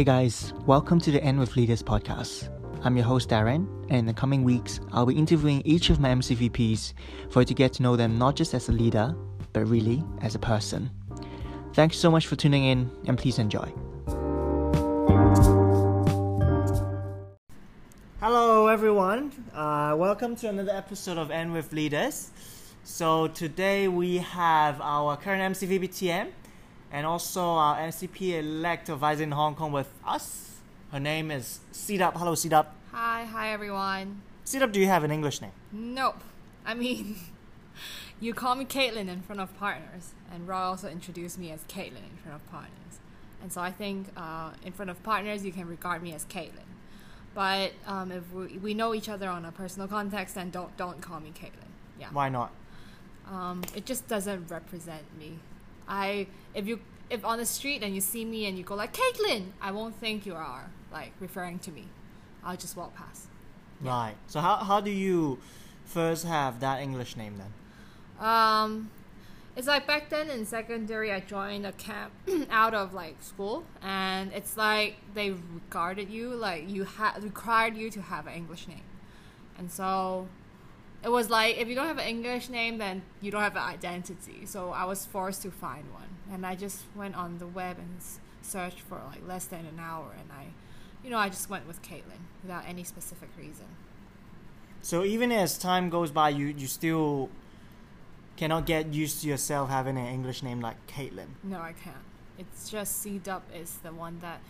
Hey guys, welcome to the End with Leaders podcast. I'm your host Darren, and in the coming weeks, I'll be interviewing each of my MCVPs for you to get to know them not just as a leader, but really as a person. Thanks so much for tuning in, and please enjoy. Hello, everyone. Uh, welcome to another episode of End with Leaders. So today we have our current MCVP TM and also our MCP elect advisor in Hong Kong with us. Her name is Sidap. Hello, Sidap. Hi, hi everyone. Sidap, do you have an English name? Nope. I mean, you call me Caitlin in front of partners, and Roy also introduced me as Caitlin in front of partners. And so I think uh, in front of partners, you can regard me as Caitlin. But um, if we, we know each other on a personal context, then don't don't call me Caitlin. Yeah. Why not? Um, it just doesn't represent me. I if you if on the street and you see me and you go like Caitlin, I won't think you are like referring to me. I'll just walk past. Yeah. Right. So how how do you first have that English name then? Um, it's like back then in secondary, I joined a camp out of like school, and it's like they regarded you like you had required you to have an English name, and so it was like if you don't have an English name, then you don't have an identity. So I was forced to find one, and I just went on the web and searched for like less than an hour, and I, you know, I just went with Caitlin without any specific reason. So even as time goes by, you you still cannot get used to yourself having an English name like Caitlin. No, I can't. It's just C Dub is the one that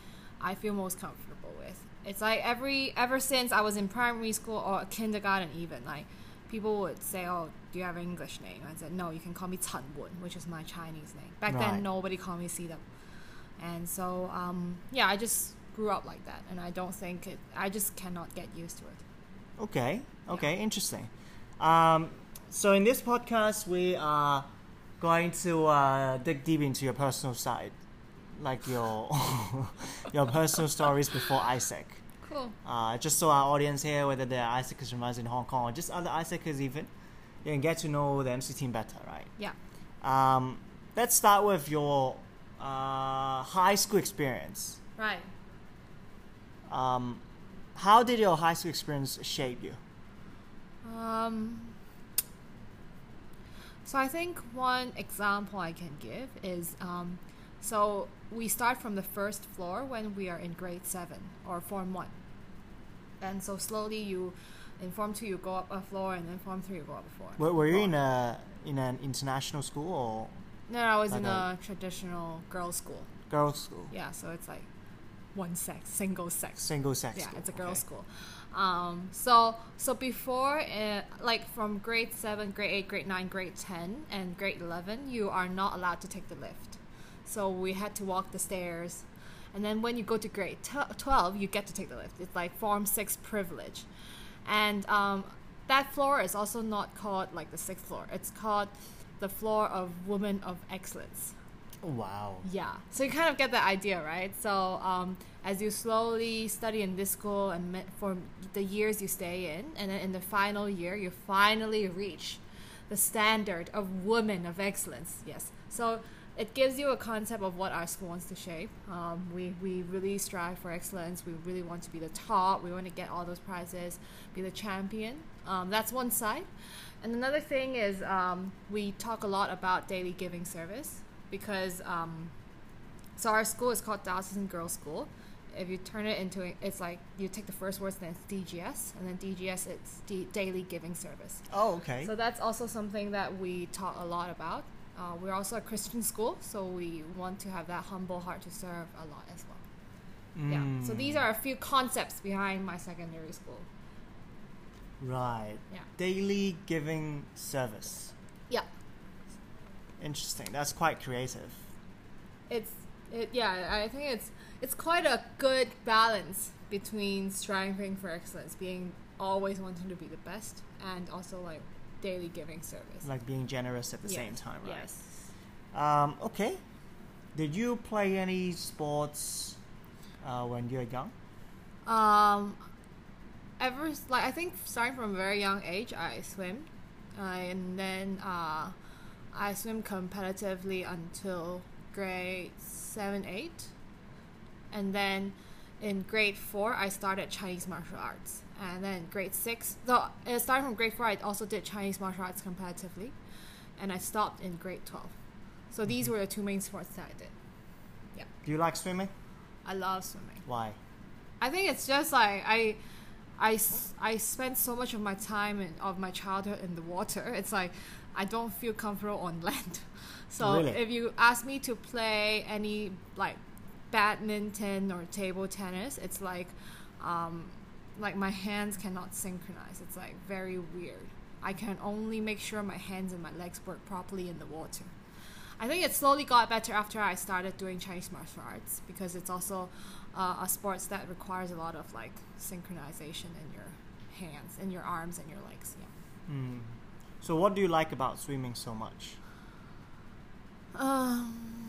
I feel most comfortable with. It's like every ever since I was in primary school or kindergarten even like people would say, "Oh, do you have an English name?" I said, "No, you can call me Chen Wen, which is my Chinese name." Back right. then, nobody called me Sida, and so um, yeah, I just grew up like that, and I don't think it. I just cannot get used to it. Okay. Okay. Yeah. Interesting. Um, so in this podcast, we are going to uh, dig deep into your personal side, like your your personal stories before AIESEC. Cool. Uh, just so our audience here, whether they're AIESECers from us in Hong Kong or just other AIESECers even, you can get to know the MC team better, right? Yeah. Um, let's start with your uh, high school experience. Right. Um, how did your high school experience shape you? Um, so I think one example I can give is um, so we start from the first floor when we are in grade seven or form one and so slowly you in form two you go up a floor and then form three you go up a floor were, were you in a in an international school or no i was like in a, a traditional girls school girls school yeah so it's like one sex single sex single sex yeah school. it's a girls okay. school um, so so before uh, like from grade 7 grade 8 grade 9 grade 10 and grade 11 you are not allowed to take the lift so we had to walk the stairs and then when you go to grade t- 12, you get to take the lift. It's like Form 6 privilege. And um, that floor is also not called like the sixth floor, it's called the floor of Women of Excellence. Wow. Yeah. So you kind of get the idea, right? So um, as you slowly study in this school and for the years you stay in, and then in the final year, you finally reach the standard of women of excellence. Yes. So it gives you a concept of what our school wants to shape. Um, we, we really strive for excellence. We really want to be the top. We want to get all those prizes, be the champion. Um, that's one side. And another thing is um, we talk a lot about daily giving service because um, so our school is called Diocesan Girls School. If you turn it into it's like you take the first words, then it's DGS, and then DGS it's D- daily giving service. Oh, okay. So that's also something that we talk a lot about. Uh, we're also a Christian school, so we want to have that humble heart to serve a lot as well. Mm. Yeah. So these are a few concepts behind my secondary school. Right. Yeah. Daily giving service. Yeah. Interesting. That's quite creative. It's it yeah, I think it's it's quite a good balance between striving for excellence, being always wanting to be the best, and also like daily giving service. Like being generous at the yes. same time, right? Yes. Um, okay. Did you play any sports uh, when you were young? Um, ever like I think starting from a very young age, I swim, uh, and then uh, I swim competitively until grade seven, eight. and then in grade four I started Chinese martial arts, and then grade six. Though it started from grade four, I also did Chinese martial arts competitively, and I stopped in grade twelve. So these Mm-hmm. were the two main sports that I did. Yeah. Do you like swimming? I love swimming. Why? I think it's just like I, I, I spent so much of my time and of my childhood in the water. It's like I don't feel comfortable on land. So Really? if you ask me to play any like badminton or table tennis, it's like, um, like my hands cannot synchronize. It's like very weird. I can only make sure my hands and my legs work properly in the water. I think it slowly got better after I started doing Chinese martial arts because it's also uh, a sports that requires a lot of like synchronization in your hands, in your arms, and your legs. Yeah. Hmm. So what do you like about swimming so much? Um,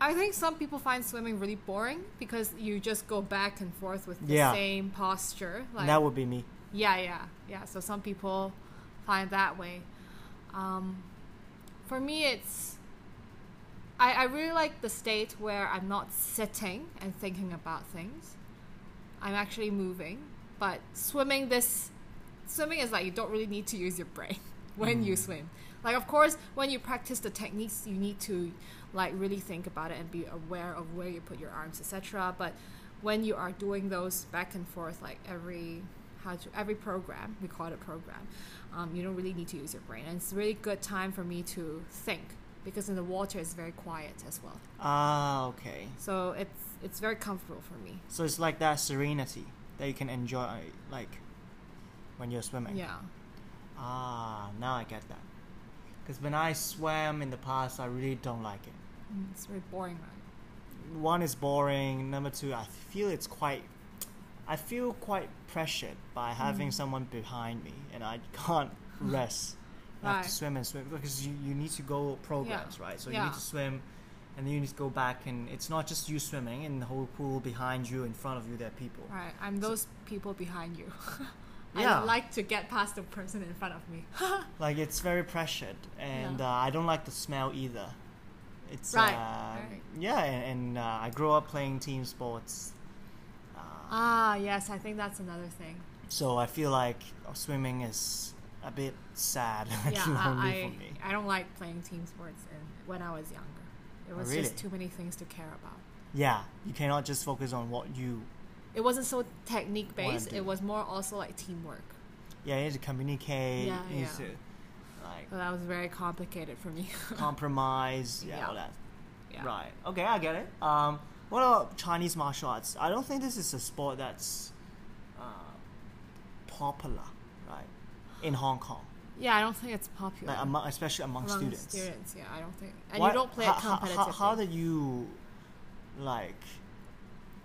I think some people find swimming really boring because you just go back and forth with the Yeah. same posture. Like that would be me. Yeah, yeah, yeah. So some people find that way. Um, for me, it's I, I really like the state where I'm not sitting and thinking about things. I'm actually moving, but swimming this swimming is like you don't really need to use your brain when you Mm. swim. Like of course, when you practice the techniques, you need to like really think about it and be aware of where you put your arms, etc. But when you are doing those back and forth, like every how to every program, we call it a program, um, you don't really need to use your brain, and it's a really good time for me to think because in the water it's very quiet as well. Ah, okay. So it's it's very comfortable for me. So it's like that serenity that you can enjoy, like when you're swimming. Yeah. Ah, now I get that. Because when I swam in the past, I really don't like it. Mm, It's very boring, right? One is boring. Number two, I feel it's quite. I feel quite pressured by having Mm. someone behind me, and I can't rest. I have to swim and swim because you, you need to go programs, right? So you need to swim, and then you need to go back, and it's not just you swimming. In the whole pool behind you, in front of you, there are people. Right. I'm So- those people behind you. Yeah. I like to get past the person in front of me. Like it's very pressured, and Yeah. uh, I don't like the smell either. It's Right, uh, right. yeah, and, and uh, I grew up playing team sports, uh, ah, yes. I think that's another thing. so I feel like swimming is a bit sad, yeah, I, for me. I I don't like playing team sports and when I was younger. It Oh, was really? just too many things to care about. Yeah, you cannot just focus on what you. It wasn't so technique based. It was more also like teamwork. Yeah, you need to communicate. Yeah, you yeah. to like So that was very complicated for me. compromise. Yeah, Yeah. all that. yeah. Right. Okay, I get it. Um, what about Chinese martial arts? I don't think this is a sport that's uh, popular, right, in Hong Kong, Yeah, I don't think it's popular. like among, especially among, among students. students. Yeah, I don't think. And you don't play how, it how- competitively. How, how did you, like,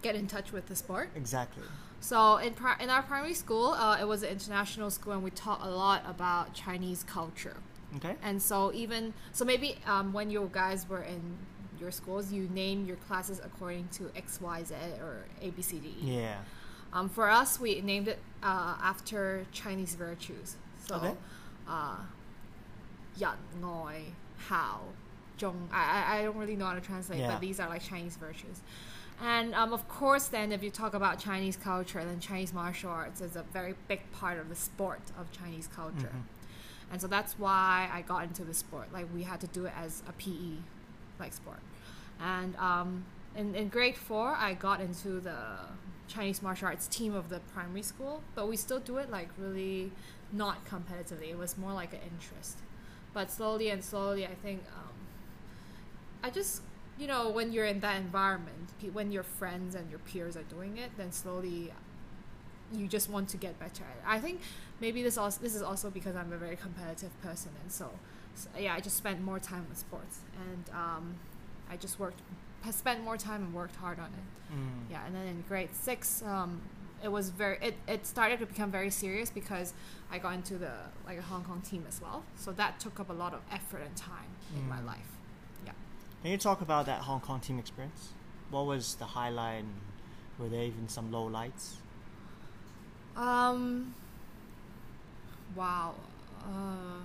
get in touch with the sport. Exactly. So in pri- in our primary school, uh, it was an international school, and we taught a lot about Chinese culture. Okay. And so even so, maybe um, when you guys were in your schools, you name your classes according to X, Y, Z, or A, B, C, D. Yeah. Um, for us, we named it uh, after Chinese virtues. So, okay. uh, yan, ngoi, hao, zhong. I, I don't really know how to translate, yeah. but these are like Chinese virtues. And um, of course, then if you talk about Chinese culture, then Chinese martial arts is a very big part of the sport of Chinese culture. Mhm. And so that's why I got into the sport. Like we had to do it as a PE, like sport. And um, in, in grade four, I got into the Chinese martial arts team of the primary school, but we still do it like really not competitively. It was more like an interest. But slowly and slowly, I think um, I just, you know, when you're in that environment, when your friends and your peers are doing it, then slowly you just want to get better at it. I think maybe this also this is also because I'm a very competitive person, and so, so yeah, I just spent more time on sports, and um, I just worked, spent more time and worked hard on it. Mm. Yeah, and then in grade six, um, it was very it, it started to become very serious because I got into the like a Hong Kong team as well. So that took up a lot of effort and time in my Mm. life. Can you talk about that Hong Kong team experience? What was the highlight? Were there even some low lights? Um. Wow. Uh,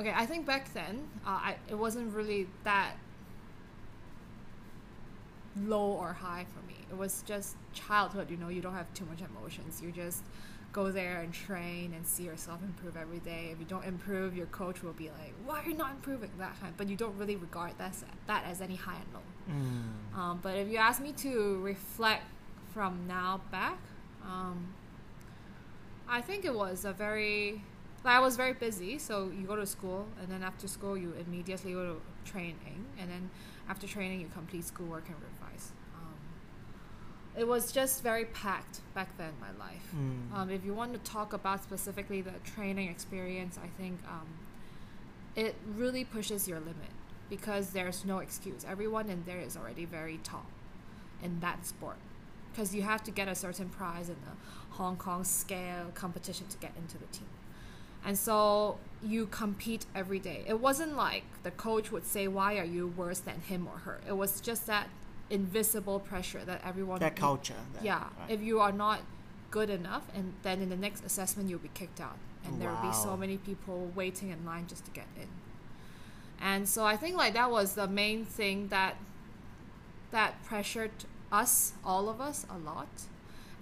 okay, I think back then, uh, I it wasn't really that. low or high for me. It was just childhood, you know, you don't have too much emotions. You just go there and train and see yourself improve every day. If you don't improve, your coach will be like, "Why are you not improving?" That kind. But you don't really regard that as, that as any high and low. Mm. Um, but if you ask me to reflect from now back, um, I think it was a very like I was very busy. So you go to school, and then after school, you immediately go to training, and then after training, you complete schoolwork and revise. It was just very packed back then in my life. Mm. Um, if you want to talk about specifically the training experience, I think um, it really pushes your limit because there's no excuse. Everyone in there is already very tall in that sport because you have to get a certain prize in the Hong Kong scale competition to get into the team. And so you compete every day. It wasn't like the coach would say, Why are you worse than him or her? It was just that invisible pressure that everyone that culture. that- yeah, right. if you are not good enough, and then in the next assessment you'll be kicked out, and there will be so many people waiting in line just to get in. And so I think like that was the main thing that that pressured us, all of us, a lot,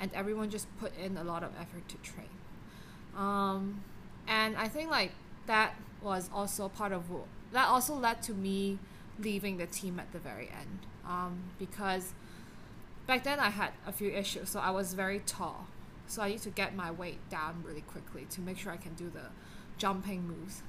and everyone just put in a lot of effort to train. Um, and I think like that was also part of that also led to me leaving the team at the very end um, because back then I had a few issues. So I was very tall. So I need to get my weight down really quickly to make sure I can do the jumping moves.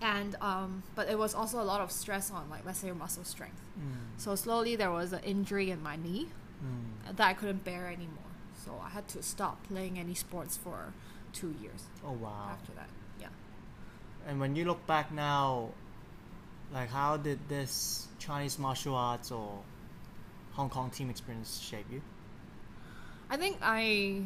And um, but it was also a lot of stress on like let's say muscle strength. Mm. So slowly there was an injury in my knee Mm. that I couldn't bear anymore. So I had to stop playing any sports for two years Oh wow. after that. Yeah. And when you look back now, like how did this Chinese martial arts or Hong Kong team experience shape you? I think I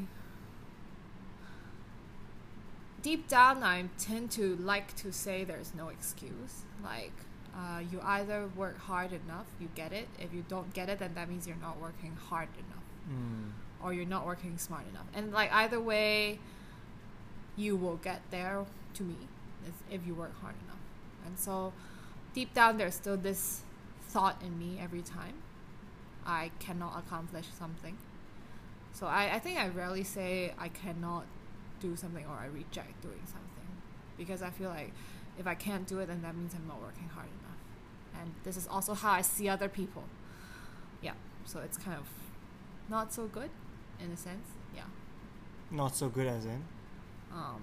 deep down I tend to like to say there's no excuse. Like uh, you either work hard enough, you get it. If you don't get it, then that means you're not working hard enough, Mm. or you're not working smart enough. And like either way, you will get there. To me, if you work hard enough. And so, deep down, there's still this thought in me every time I cannot accomplish something. So I, I think I rarely say I cannot do something or I reject doing something because I feel like if I can't do it, then that means I'm not working hard enough. And this is also how I see other people. Yeah, so it's kind of not so good in a sense. Yeah, Not so good as in um,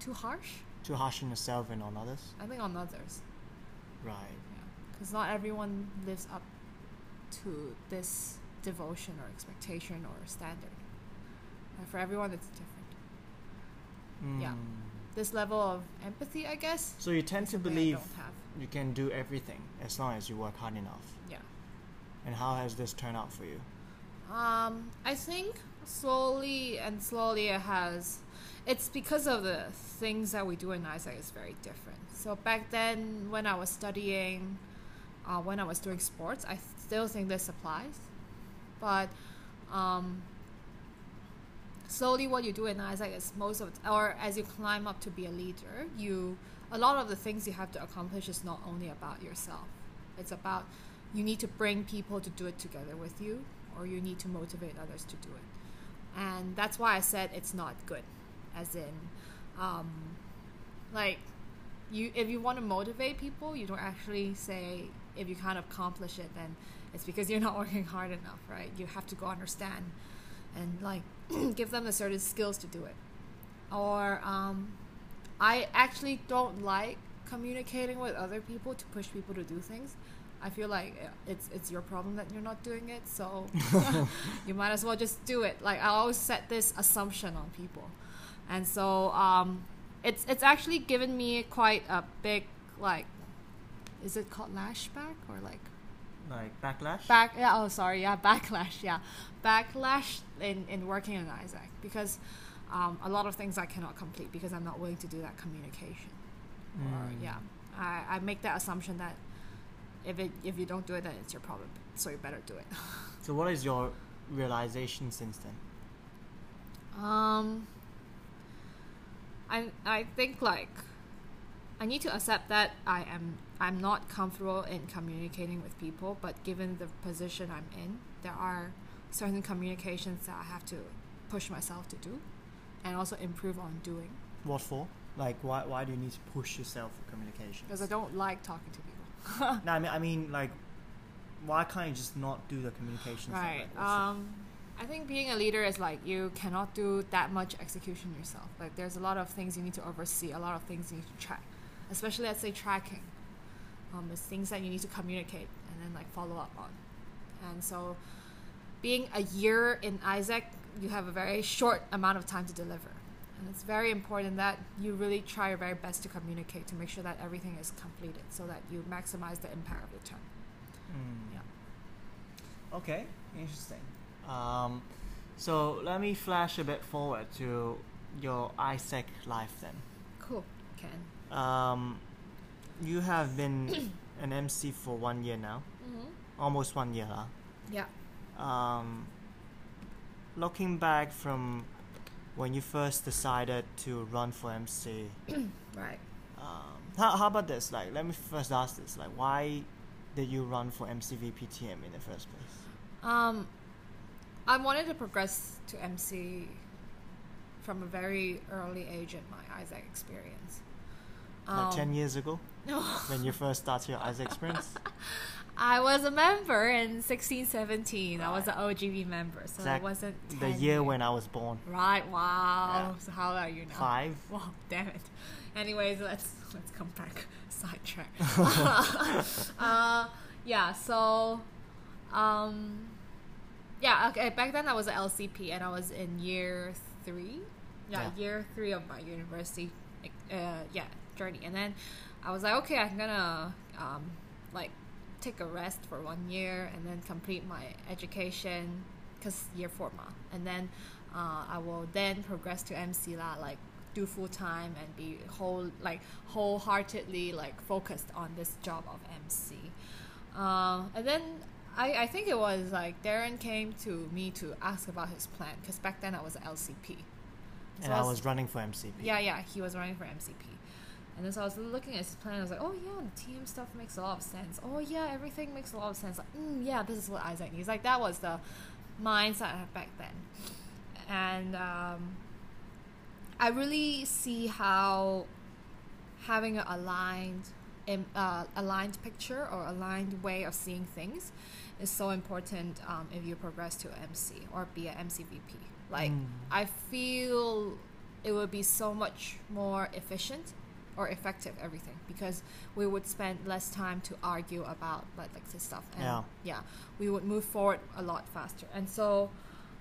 too harsh. too harsh on yourself and on others. I think on others. Right. Yeah, because not everyone lives up to this devotion or expectation or standard. And for everyone, it's different. Yeah. Mm. This level of empathy, I guess. So you tend to believe you can do everything as long as you work hard enough. Yeah. And how has this turned out for you? Um, I think slowly and slowly it has. It's because of the things that we do in AIESEC is very different. So back then, when I was studying, uh, when I was doing sports, I still think this applies. But um, slowly, what you do in AIESEC is most of, or as you climb up to be a leader, you a lot of the things you have to accomplish is not only about yourself. It's about you need to bring people to do it together with you, or you need to motivate others to do it. And that's why I said it's not good, as in, um, like, you if you want to motivate people, you don't actually say if you can't accomplish it, then it's because you're not working hard enough, right? You have to go understand and like give them the certain skills to do it. Or um, I actually don't like communicating with other people to push people to do things. I feel like it's it's your problem that you're not doing it, so you might as well just do it. Like I always set this assumption on people, and so um, it's it's actually given me quite a big like, is it called lashback or like Like backlash? back yeah oh sorry yeah backlash yeah backlash in in working in AIESEC because um, a lot of things i cannot complete because i'm not willing to do that communication or Mm. yeah I, I make that assumption that if it if you don't do it then it's your problem so you better do it So what is your realization since then? um i i think like I need to accept that I am I'm not comfortable in communicating with people, but given the position I'm in, there are certain communications that I have to push myself to do and also improve on doing What for? Like, why, why do you need to push yourself for communication? because I don't like talking to people. No, I mean, I mean, like, why can't you just not do the communication? Right. Um, I think being a leader is like you cannot do that much execution yourself. Like there's a lot of things you need to oversee, a lot of things you need to track, especially let's say tracking. Um, there's things that you need to communicate and then like follow up on. And so, being a year in AIESEC, you have a very short amount of time to deliver. And it's very important that you really try your very best to communicate to make sure that everything is completed so that you maximize the impact of your term. Mm. Yeah. Okay, interesting. Um, so let me flash a bit forward to your AIESEC life then. Cool, Ken. Um, you have been an MC for one year now, Mm-hmm. almost one year. Huh? Yeah. Um, looking back from when you first decided to run for MC, Right. um, how, how about this? Like, let me first ask this: like, why did you run for MCVPTM in the first place? Um, I wanted to progress to MC from a very early age in my AIESEC experience. Like Um, ten years ago, when you first started your AIESEC experience. I was a member in 16, 17. I was an Right. OGB member, so Exact- it wasn't 10 the year when I was born. Right. Wow. Yeah. So how old are you now? Five. Wow. Damn it. Anyways, let's let's come back. Sidetrack. uh, yeah. So, um, yeah. Okay. Back then, I was an LCP, and I was in year three. Yeah, Yeah. year three of my university. Uh, yeah, journey, and then I was like, okay, I'm gonna um, like take a rest for one year and then complete my education because year four ma. and then uh, I will then progress to MC la like do full time and be whole like wholeheartedly like focused on this job of MC. Uh, and then I, I think it was like Darren came to me to ask about his plan because back then I was LCP. So and I was running for MCP. yeah, yeah, he was running for MCP. And so I was looking at his plan. I was like, oh yeah, the team stuff makes a lot of sense. Oh yeah, everything makes a lot of sense. Like, mm, yeah, this is what AIESEC needs. Like that was the mindset I had back then. And um, I really see how having an aligned, uh, aligned picture or aligned way of seeing things is so important um, if you progress to MC or be an MCVP. Like Mm. I feel it would be so much more efficient or effective everything because we would spend less time to argue about like, like this stuff. And Yeah. yeah we would move forward a lot faster. And so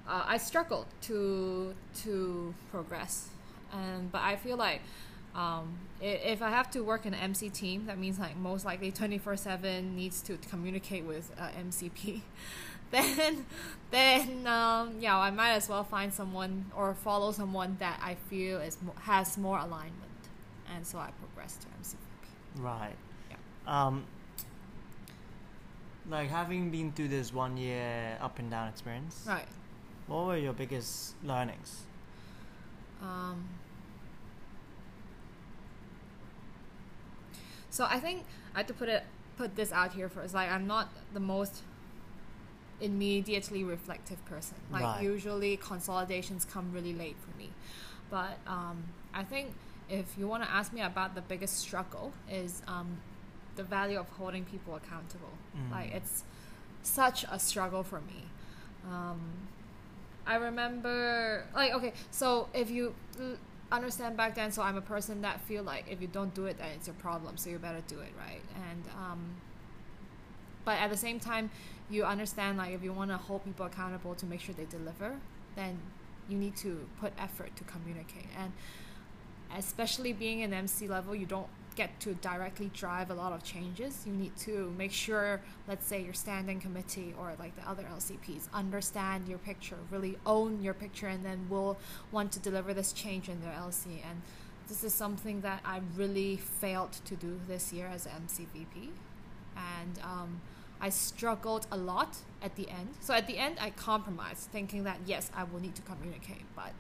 uh, I struggled to to progress. And but I feel like um, if I have to work in an MC team that means like most likely 24/7 needs to communicate with uh, MCP then then um, yeah I might as well find someone or follow someone that I feel is has more alignment and so I progressed to MCVP Right. Yeah. Um, like having been through this one year up and down experience, right what were your biggest learnings? Um, so I think I have to put it put this out here first. Like I'm not the most immediately reflective person. Like Right. usually consolidations come really late for me. But um, I think if you want to ask me about the biggest struggle is um, the value of holding people accountable. Mm. Like it's such a struggle for me. Um, I remember, like, okay, so if you understand back then, so I'm a person that feel like if you don't do it, then it's your problem, so you better do it, right? And um, but at the same time, you understand like if you want to hold people accountable to make sure they deliver, then you need to put effort to communicate. And especially being an MC level, you don't get to directly drive a lot of changes. You need to make sure, let's say, your standing committee or like the other LCPs understand your picture, really own your picture, and then will want to deliver this change in their LC. And this is something that I really failed to do this year as an MCVP. And um, I struggled a lot at the end. So at the end, I compromised, thinking that yes, I will need to communicate, but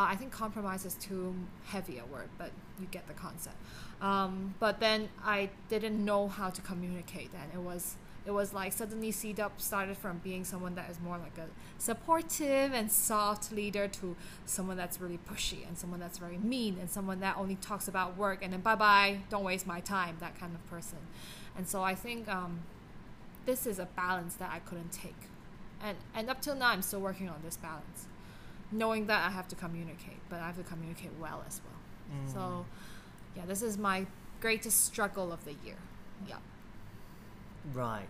Uh, I think compromise is too heavy a word, but you get the concept. Um, but then I didn't know how to communicate. Then it was it was like suddenly C. CDUP started from being someone that is more like a supportive and soft leader to someone that's really pushy and someone that's very mean and someone that only talks about work and then bye bye, don't waste my time, that kind of person. And so I think um, this is a balance that I couldn't take. And, and up till now, I'm still working on this balance, knowing that I have to communicate, but I have to communicate well as well. Mm. So, yeah, this is my greatest struggle of the year. Yeah. Right.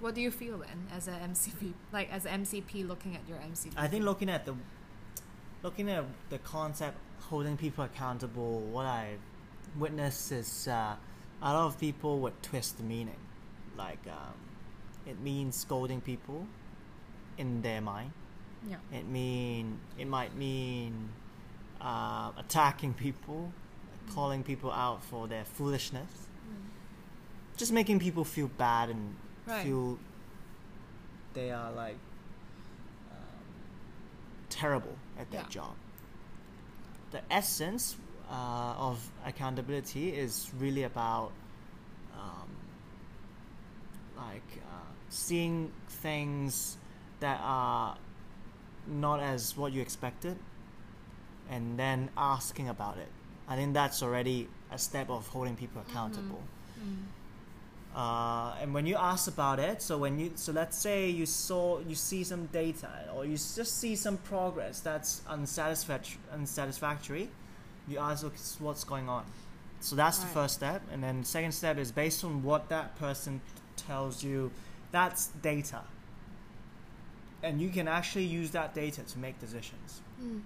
What do you feel then as an MCP, like as an MCP looking at your MCP? I think looking at the looking at the concept holding people accountable, what I witness is uh, a lot of people would twist the meaning, like um, it means scolding people in their mind. Yeah. It mean it might mean uh, attacking people, calling people out for their foolishness, just making people feel bad and Right. feel they are like um, terrible at their Yeah. job. The essence uh, of accountability is really about um, like uh, seeing things that are not as what you expected and then asking about it. I think that's already a step of holding people accountable. Mm. Uh, and when you ask about it, so when you so let's say you saw you see some data or you just see some progress that's unsatisfactory, unsatisfactory, you ask what's going on. So that's the first step, and then the second step is based on what that person tells you. That's data, and you can actually use that data to make decisions. Mm.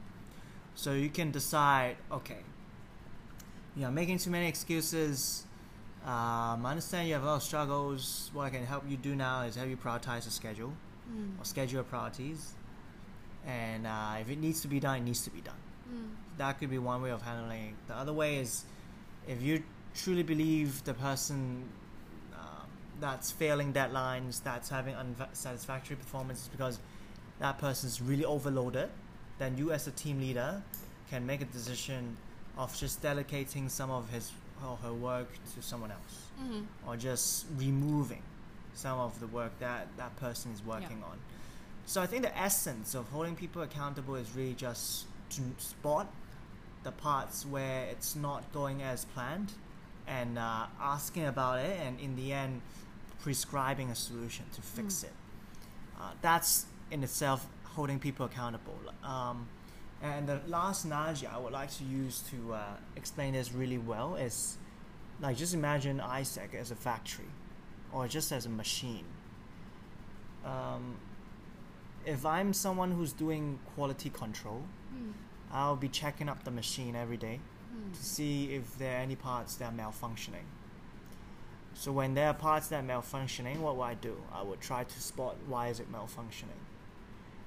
So you can decide, okay, you're making too many excuses. Um, I understand you have a lot of struggles. What I can help you do now is help you prioritize the schedule Mm. or schedule priorities. And uh, if it needs to be done, it needs to be done. Mm. That could be one way of handling it. The other way is if you truly believe the person that's failing deadlines, that's having unsatisfactory performances because that person's really overloaded, then you as a team leader can make a decision of just delegating some of his or her work to someone else Mm. or just removing some of the work that that person is working on. So I think the essence of holding people accountable is really just to spot the parts where it's not going as planned and uh, asking about it and in the end prescribing a solution to fix Mm. it. Uh, that's in itself holding people accountable. Um, and the last analogy I would like to use to uh, explain this really well is like just imagine AIESEC as a factory or just as a machine. Um, if I'm someone who's doing quality control, Mm. I'll be checking up the machine every day Mm. to see if there are any parts that are malfunctioning. So when there are parts that are malfunctioning, what will I do? I would try to spot why is it malfunctioning,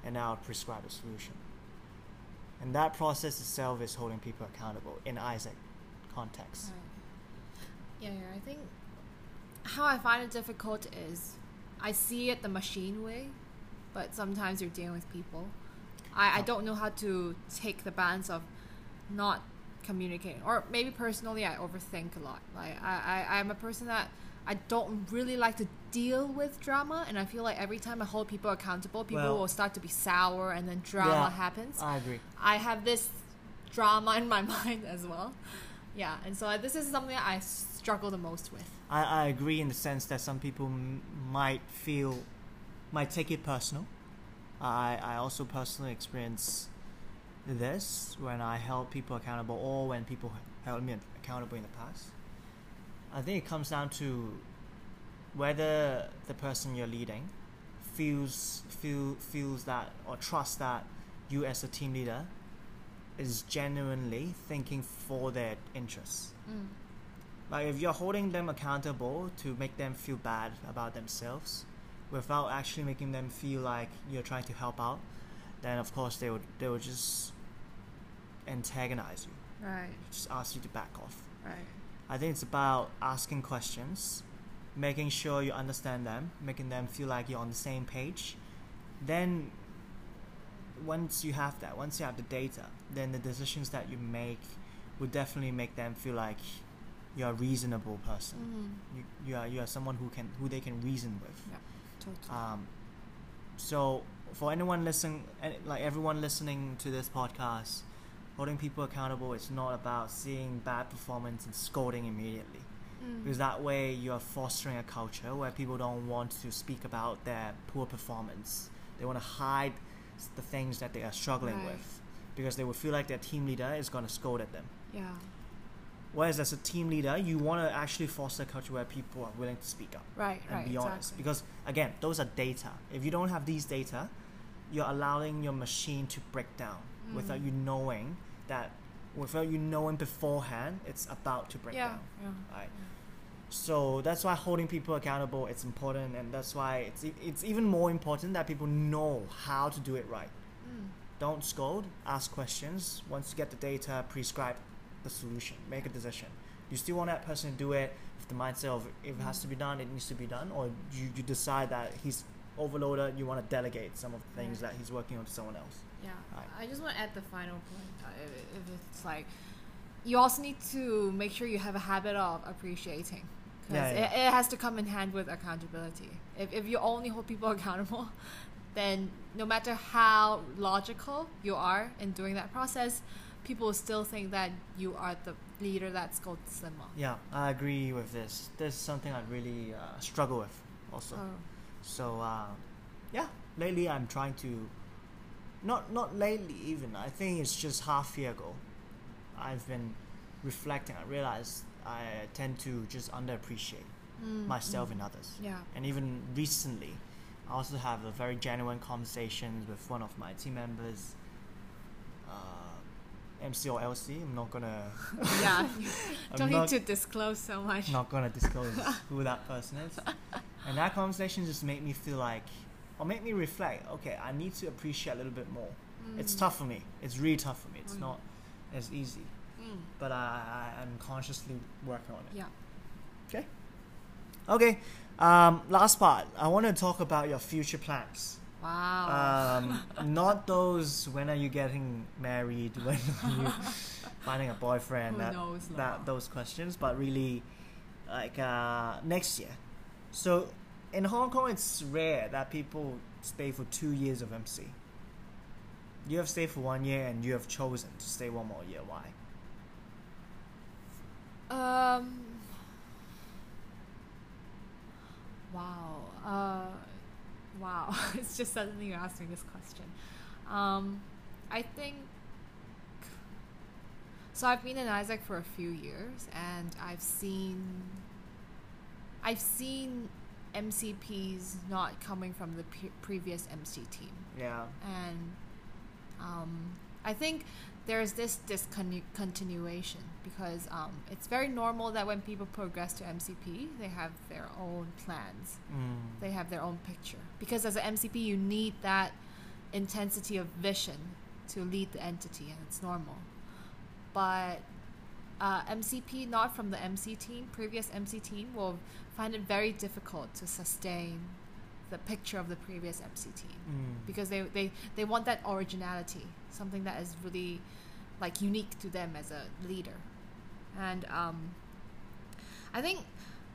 and I'll prescribe a solution. And that process itself is holding people accountable in AIESEC context. Right. Yeah, yeah, I think how I find it difficult is I see it the machine way, but sometimes you're dealing with people. I, I oh. don't know how to take the balance of not communicating. Or maybe personally I overthink a lot. Like I, I, I'm a person that I don't really like to deal with drama and I feel like every time I hold people accountable, people Well- will start to be sour and then drama Yeah. happens. I agree. I have this drama in my mind as well. Yeah, and so this is something I struggle the most with. I, I agree in the sense that some people m- might feel, might take it personal. I, I also personally experience this when I held people accountable or when people held me accountable in the past. I think it comes down to whether the person you're leading feels feel feels that or trusts that you as a team leader is genuinely thinking for their interests. Mm. Like if you're holding them accountable to make them feel bad about themselves, without actually making them feel like you're trying to help out, then of course they would they would just antagonize you, Right, just ask you to back off. right. I think it's about asking questions, making sure you understand them, making them feel like you're on the same page. Then, once you have that, once you have the data, then the decisions that you make would definitely make them feel like you're a reasonable person. Mhm. You, you are you are someone who can who they can reason with. Yeah, totally. Um, so for anyone listening, and like everyone listening to this podcast, holding people accountable, it's not about seeing bad performance and scolding immediately. Mm. Because that way you are fostering a culture where people don't want to speak about their poor performance. They want to hide the things that they are struggling Right. with because they will feel like their team leader is going to scold at them. yeah. Whereas as a team leader, you want to actually foster a culture where people are willing to speak up Right. and right. be honest. exactly. Because again, those are data. If you don't have these data, you're allowing your machine to break down without Mm. you knowing that, without you knowing beforehand, it's about to break yeah. down. Yeah. Right. So that's why holding people accountable it's important, and that's why it's it's even more important that people know how to do it right. Mm. Don't scold. Ask questions. Once you get the data, prescribe the solution. Make a decision. You still want that person to do it with the mindset of if it has to be done, it needs to be done, or you, you decide that he's overloaded. You want to delegate some of the things Right. that he's working on to someone else. Yeah, Right. I just want to add the final point. Uh, if if it's like, you also need to make sure you have a habit of appreciating. Because Yeah, it, it has to come in hand with accountability. If, if you only hold people accountable, then no matter how logical you are in doing that process, people will still think that you are the leader that's called slimmer. Yeah, I agree with this. This is something I really uh, struggle with also. Oh. So uh, yeah, lately I'm trying to not not lately even. I think it's just half year ago. I've been reflecting. I realized I tend to just underappreciate Mm, myself mm. and others. Yeah. And even recently, I also have a very genuine conversations with one of my team members. Uh, MC or LC. I'm not gonna. yeah. Don't not- need to disclose so much. not gonna disclose who that person is. And that conversation just made me feel like, or made me reflect. Okay, I need to appreciate a little bit more. It's Mm. tough for me. It's really tough for me. It's Mm. not as easy, Mm. but I, I I'm consciously working on it. Yeah. Okay. Okay um, last part. I want to talk about your future plans. Wow. Um, not those. When are you getting married? When are you finding a boyfriend? That, knows, that those questions, but really, like uh, next year. So in Hong Kong, it's rare that people stay for two years of MC. You have stayed for one year, and you have chosen to stay one more year. Why? Um. Wow. Uh, wow. it's just suddenly you're asking this question. Um, I think. So I've been in AIESEC for a few years, and I've seen. I've seen MCPs not coming from the pre- previous MC team Yeah. and um, I think there's this discontinuation because um, it's very normal that when people progress to MCP, they have their own plans, Mm. they have their own picture. Because as an MCP, you need that intensity of vision to lead the entity, and it's normal. But uh, MCP, not from the MC team, previous MC team, will find it very difficult to sustain the picture of the previous MC team Mm. because they, they, they want that originality, something that is really like unique to them as a leader. And um, I think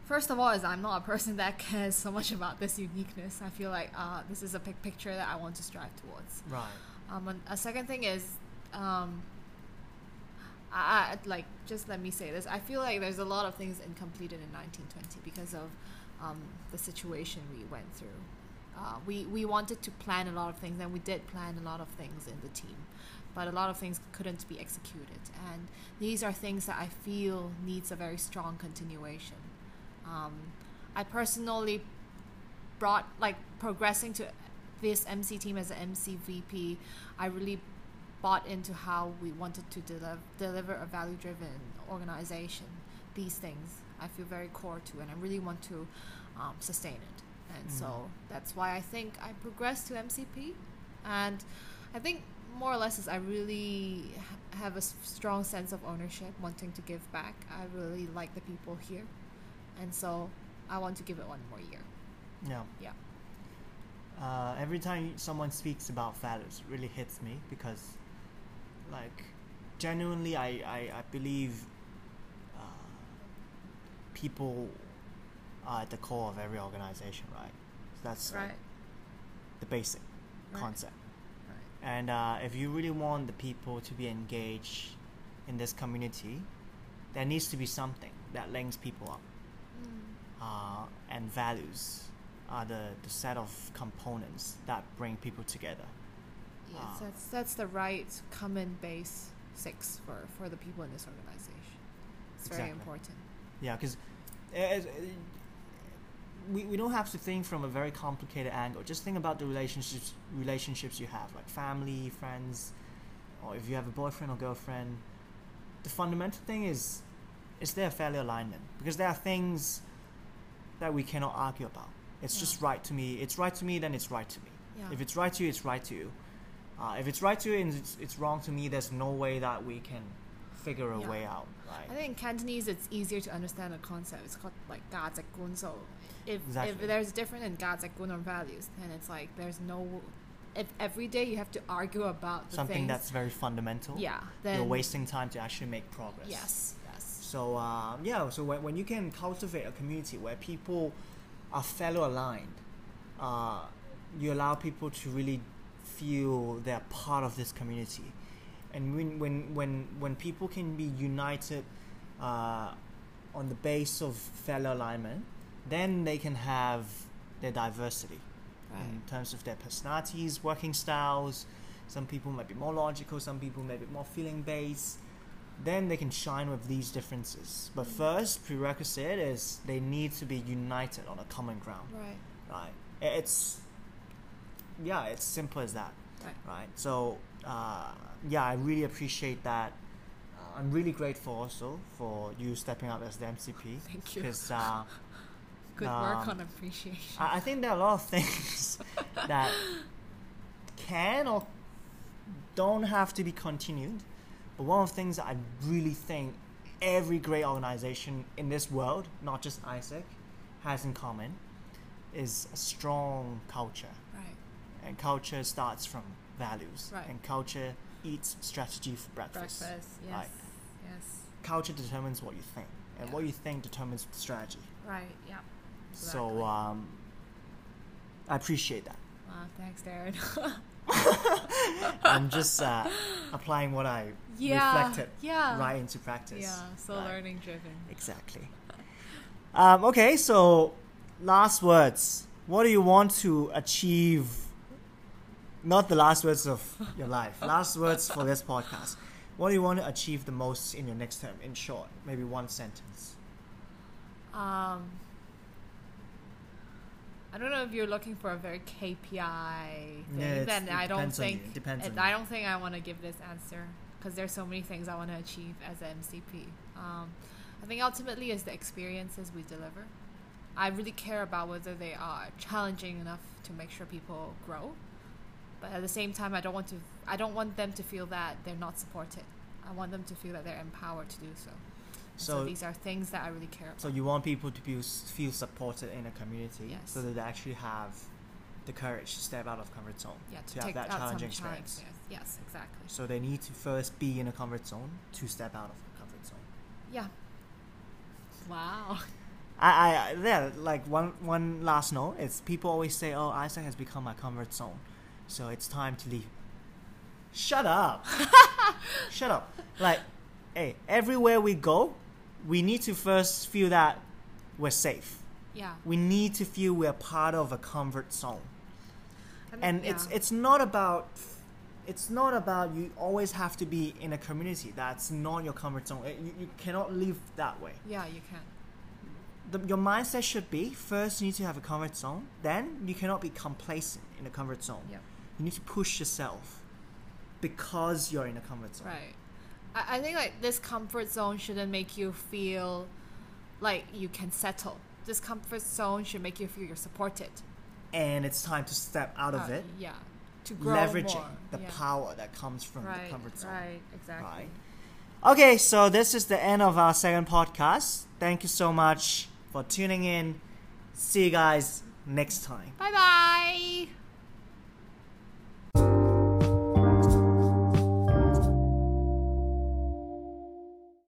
first of all is I'm not a person that cares so much about this uniqueness. I feel like uh, this is a big picture that I want to strive towards. Right. Um, and a second thing is, um, I, like just let me say this. I feel like there's a lot of things incompleted in 1920 because of um, the situation we went through. Uh, we we wanted to plan a lot of things, and we did plan a lot of things in the team, but a lot of things couldn't be executed. And these are things that I feel needs a very strong continuation. Um, I personally brought like progressing to this MC team as an MC VP, I really bought into how we wanted to deliver deliver a value driven organization. These things I feel very core to, and I really want to um, sustain it. And Mm. so that's why I think I progressed to MCP, and I think more or less is I really have a strong sense of ownership, wanting to give back. I really like the people here, and so I want to give it one more year. Yeah. Yeah. uh, every time someone speaks about values, it really hits me because, like, genuinely, I, I, I believe uh, people are at the core of every organization, right? So That's like, the basic Right. concept. Right. And uh, if you really want the people to be engaged in this community, there needs to be something that links people up. Mm. Uh, and values are the, the set of components that bring people together. Yes, Ah. that's that's the right common base six for for the people in this organization. It's very important. Yeah, because we, we don't have to think from a very complicated angle. Just think about the relationships relationships you have, like family, friends, or if you have a boyfriend or girlfriend. The fundamental thing is, is there a fairly alignment? Because there are things that we cannot argue about. It's Yeah. just right to me. It's right to me, then it's right to me. Yeah. If it's right to you, it's right to you. Uh, if it's right to you and it's, it's wrong to me, there's no way that we can figure a yeah. way out. Right? I think in Cantonese, it's easier to understand a concept. It's called like God's gun. So if, exactly. if there's different in God's gun or values, then it's like there's no. If every day you have to argue about something things, that's very fundamental, yeah, then you're wasting time to actually make progress. Yes, yes. So um, yeah, so when, when you can cultivate a community where people are fellow aligned, uh, you allow people to really feel they're part of this community, and when when when when people can be united uh, on the base of fellow alignment, then they can have their diversity Right. in terms of their personalities, working styles. Some people might be more logical, some people may be more feeling based. Then they can shine with these differences. But Mm. first, prerequisite is they need to be united on a common ground, Right. right? It's yeah, it's simple as that, Right. right? So uh, yeah, I really appreciate that. Uh, I'm really grateful also for you stepping up as the MCP Thank you. because. Uh, Good work um, on appreciation. I, I think there are a lot of things that can or don't have to be continued. But one of the things that I really think every great organization in this world, not just AIESEC, has in common is a strong culture. And culture starts from values. Right. And culture eats strategy for breakfast. Breakfast. Yes. Right. Yes. Culture determines what you think. And Yeah. what you think determines the strategy. Right. Yeah. So um, I appreciate that. Wow, thanks, Darren. I'm just uh, applying what I yeah. reflected Yeah. right into practice. Yeah. So Right. learning driven. Exactly. Um, okay, so last words. What do you want to achieve? Not the last words of your life. Last words for this podcast. What do you want to achieve the most in your next term? In short, maybe one sentence. Um, I don't know if you're looking for a very KPI thing. Yeah, then I don't depends on think you. It depends it- I don't think I want to give this answer because there's so many things I want to achieve as an MCP. Um, I think ultimately is the experiences we deliver. I really care about whether they are challenging enough to make sure people grow, but at the same time, I don't want to. I don't want them to feel that they're not supported. I want them to feel that they're empowered to do so. So So- these are things that I really care about. So you want people to feel, feel supported in a community, Yes. so that they actually have the courage to step out of comfort zone, yeah, to, to have that challenging experience. Yes, yes, exactly. So they need to first be in a comfort zone to step out of the comfort zone. Yeah. Wow. I, I yeah, like one one last note is people always say, "Oh, AIESEC has become my comfort zone, so it's time to leave." Shut up! Shut up! Like, hey, everywhere we go, we need to first feel that we're safe. Yeah. We need to feel we're part of a comfort zone. I mean, and it's yeah. it's not about it's not about you always have to be in a community that's not your comfort zone. It- You, you cannot live that way. yeah, you can. The, your mindset should be first you need to have a comfort zone. Then you cannot be complacent in a comfort zone. Yeah. You need to push yourself because you're in a comfort zone. Right. I, I think like this comfort zone shouldn't make you feel like you can settle. This comfort zone should make you feel you're supported. And it's time to step out of Uh, it, Yeah. To grow leveraging more. the yeah. power that comes from right, the comfort zone. Right. Exactly. Right. Okay, so this is the end of our second podcast. Thank you so much for tuning in. See you guys next time. Bye bye.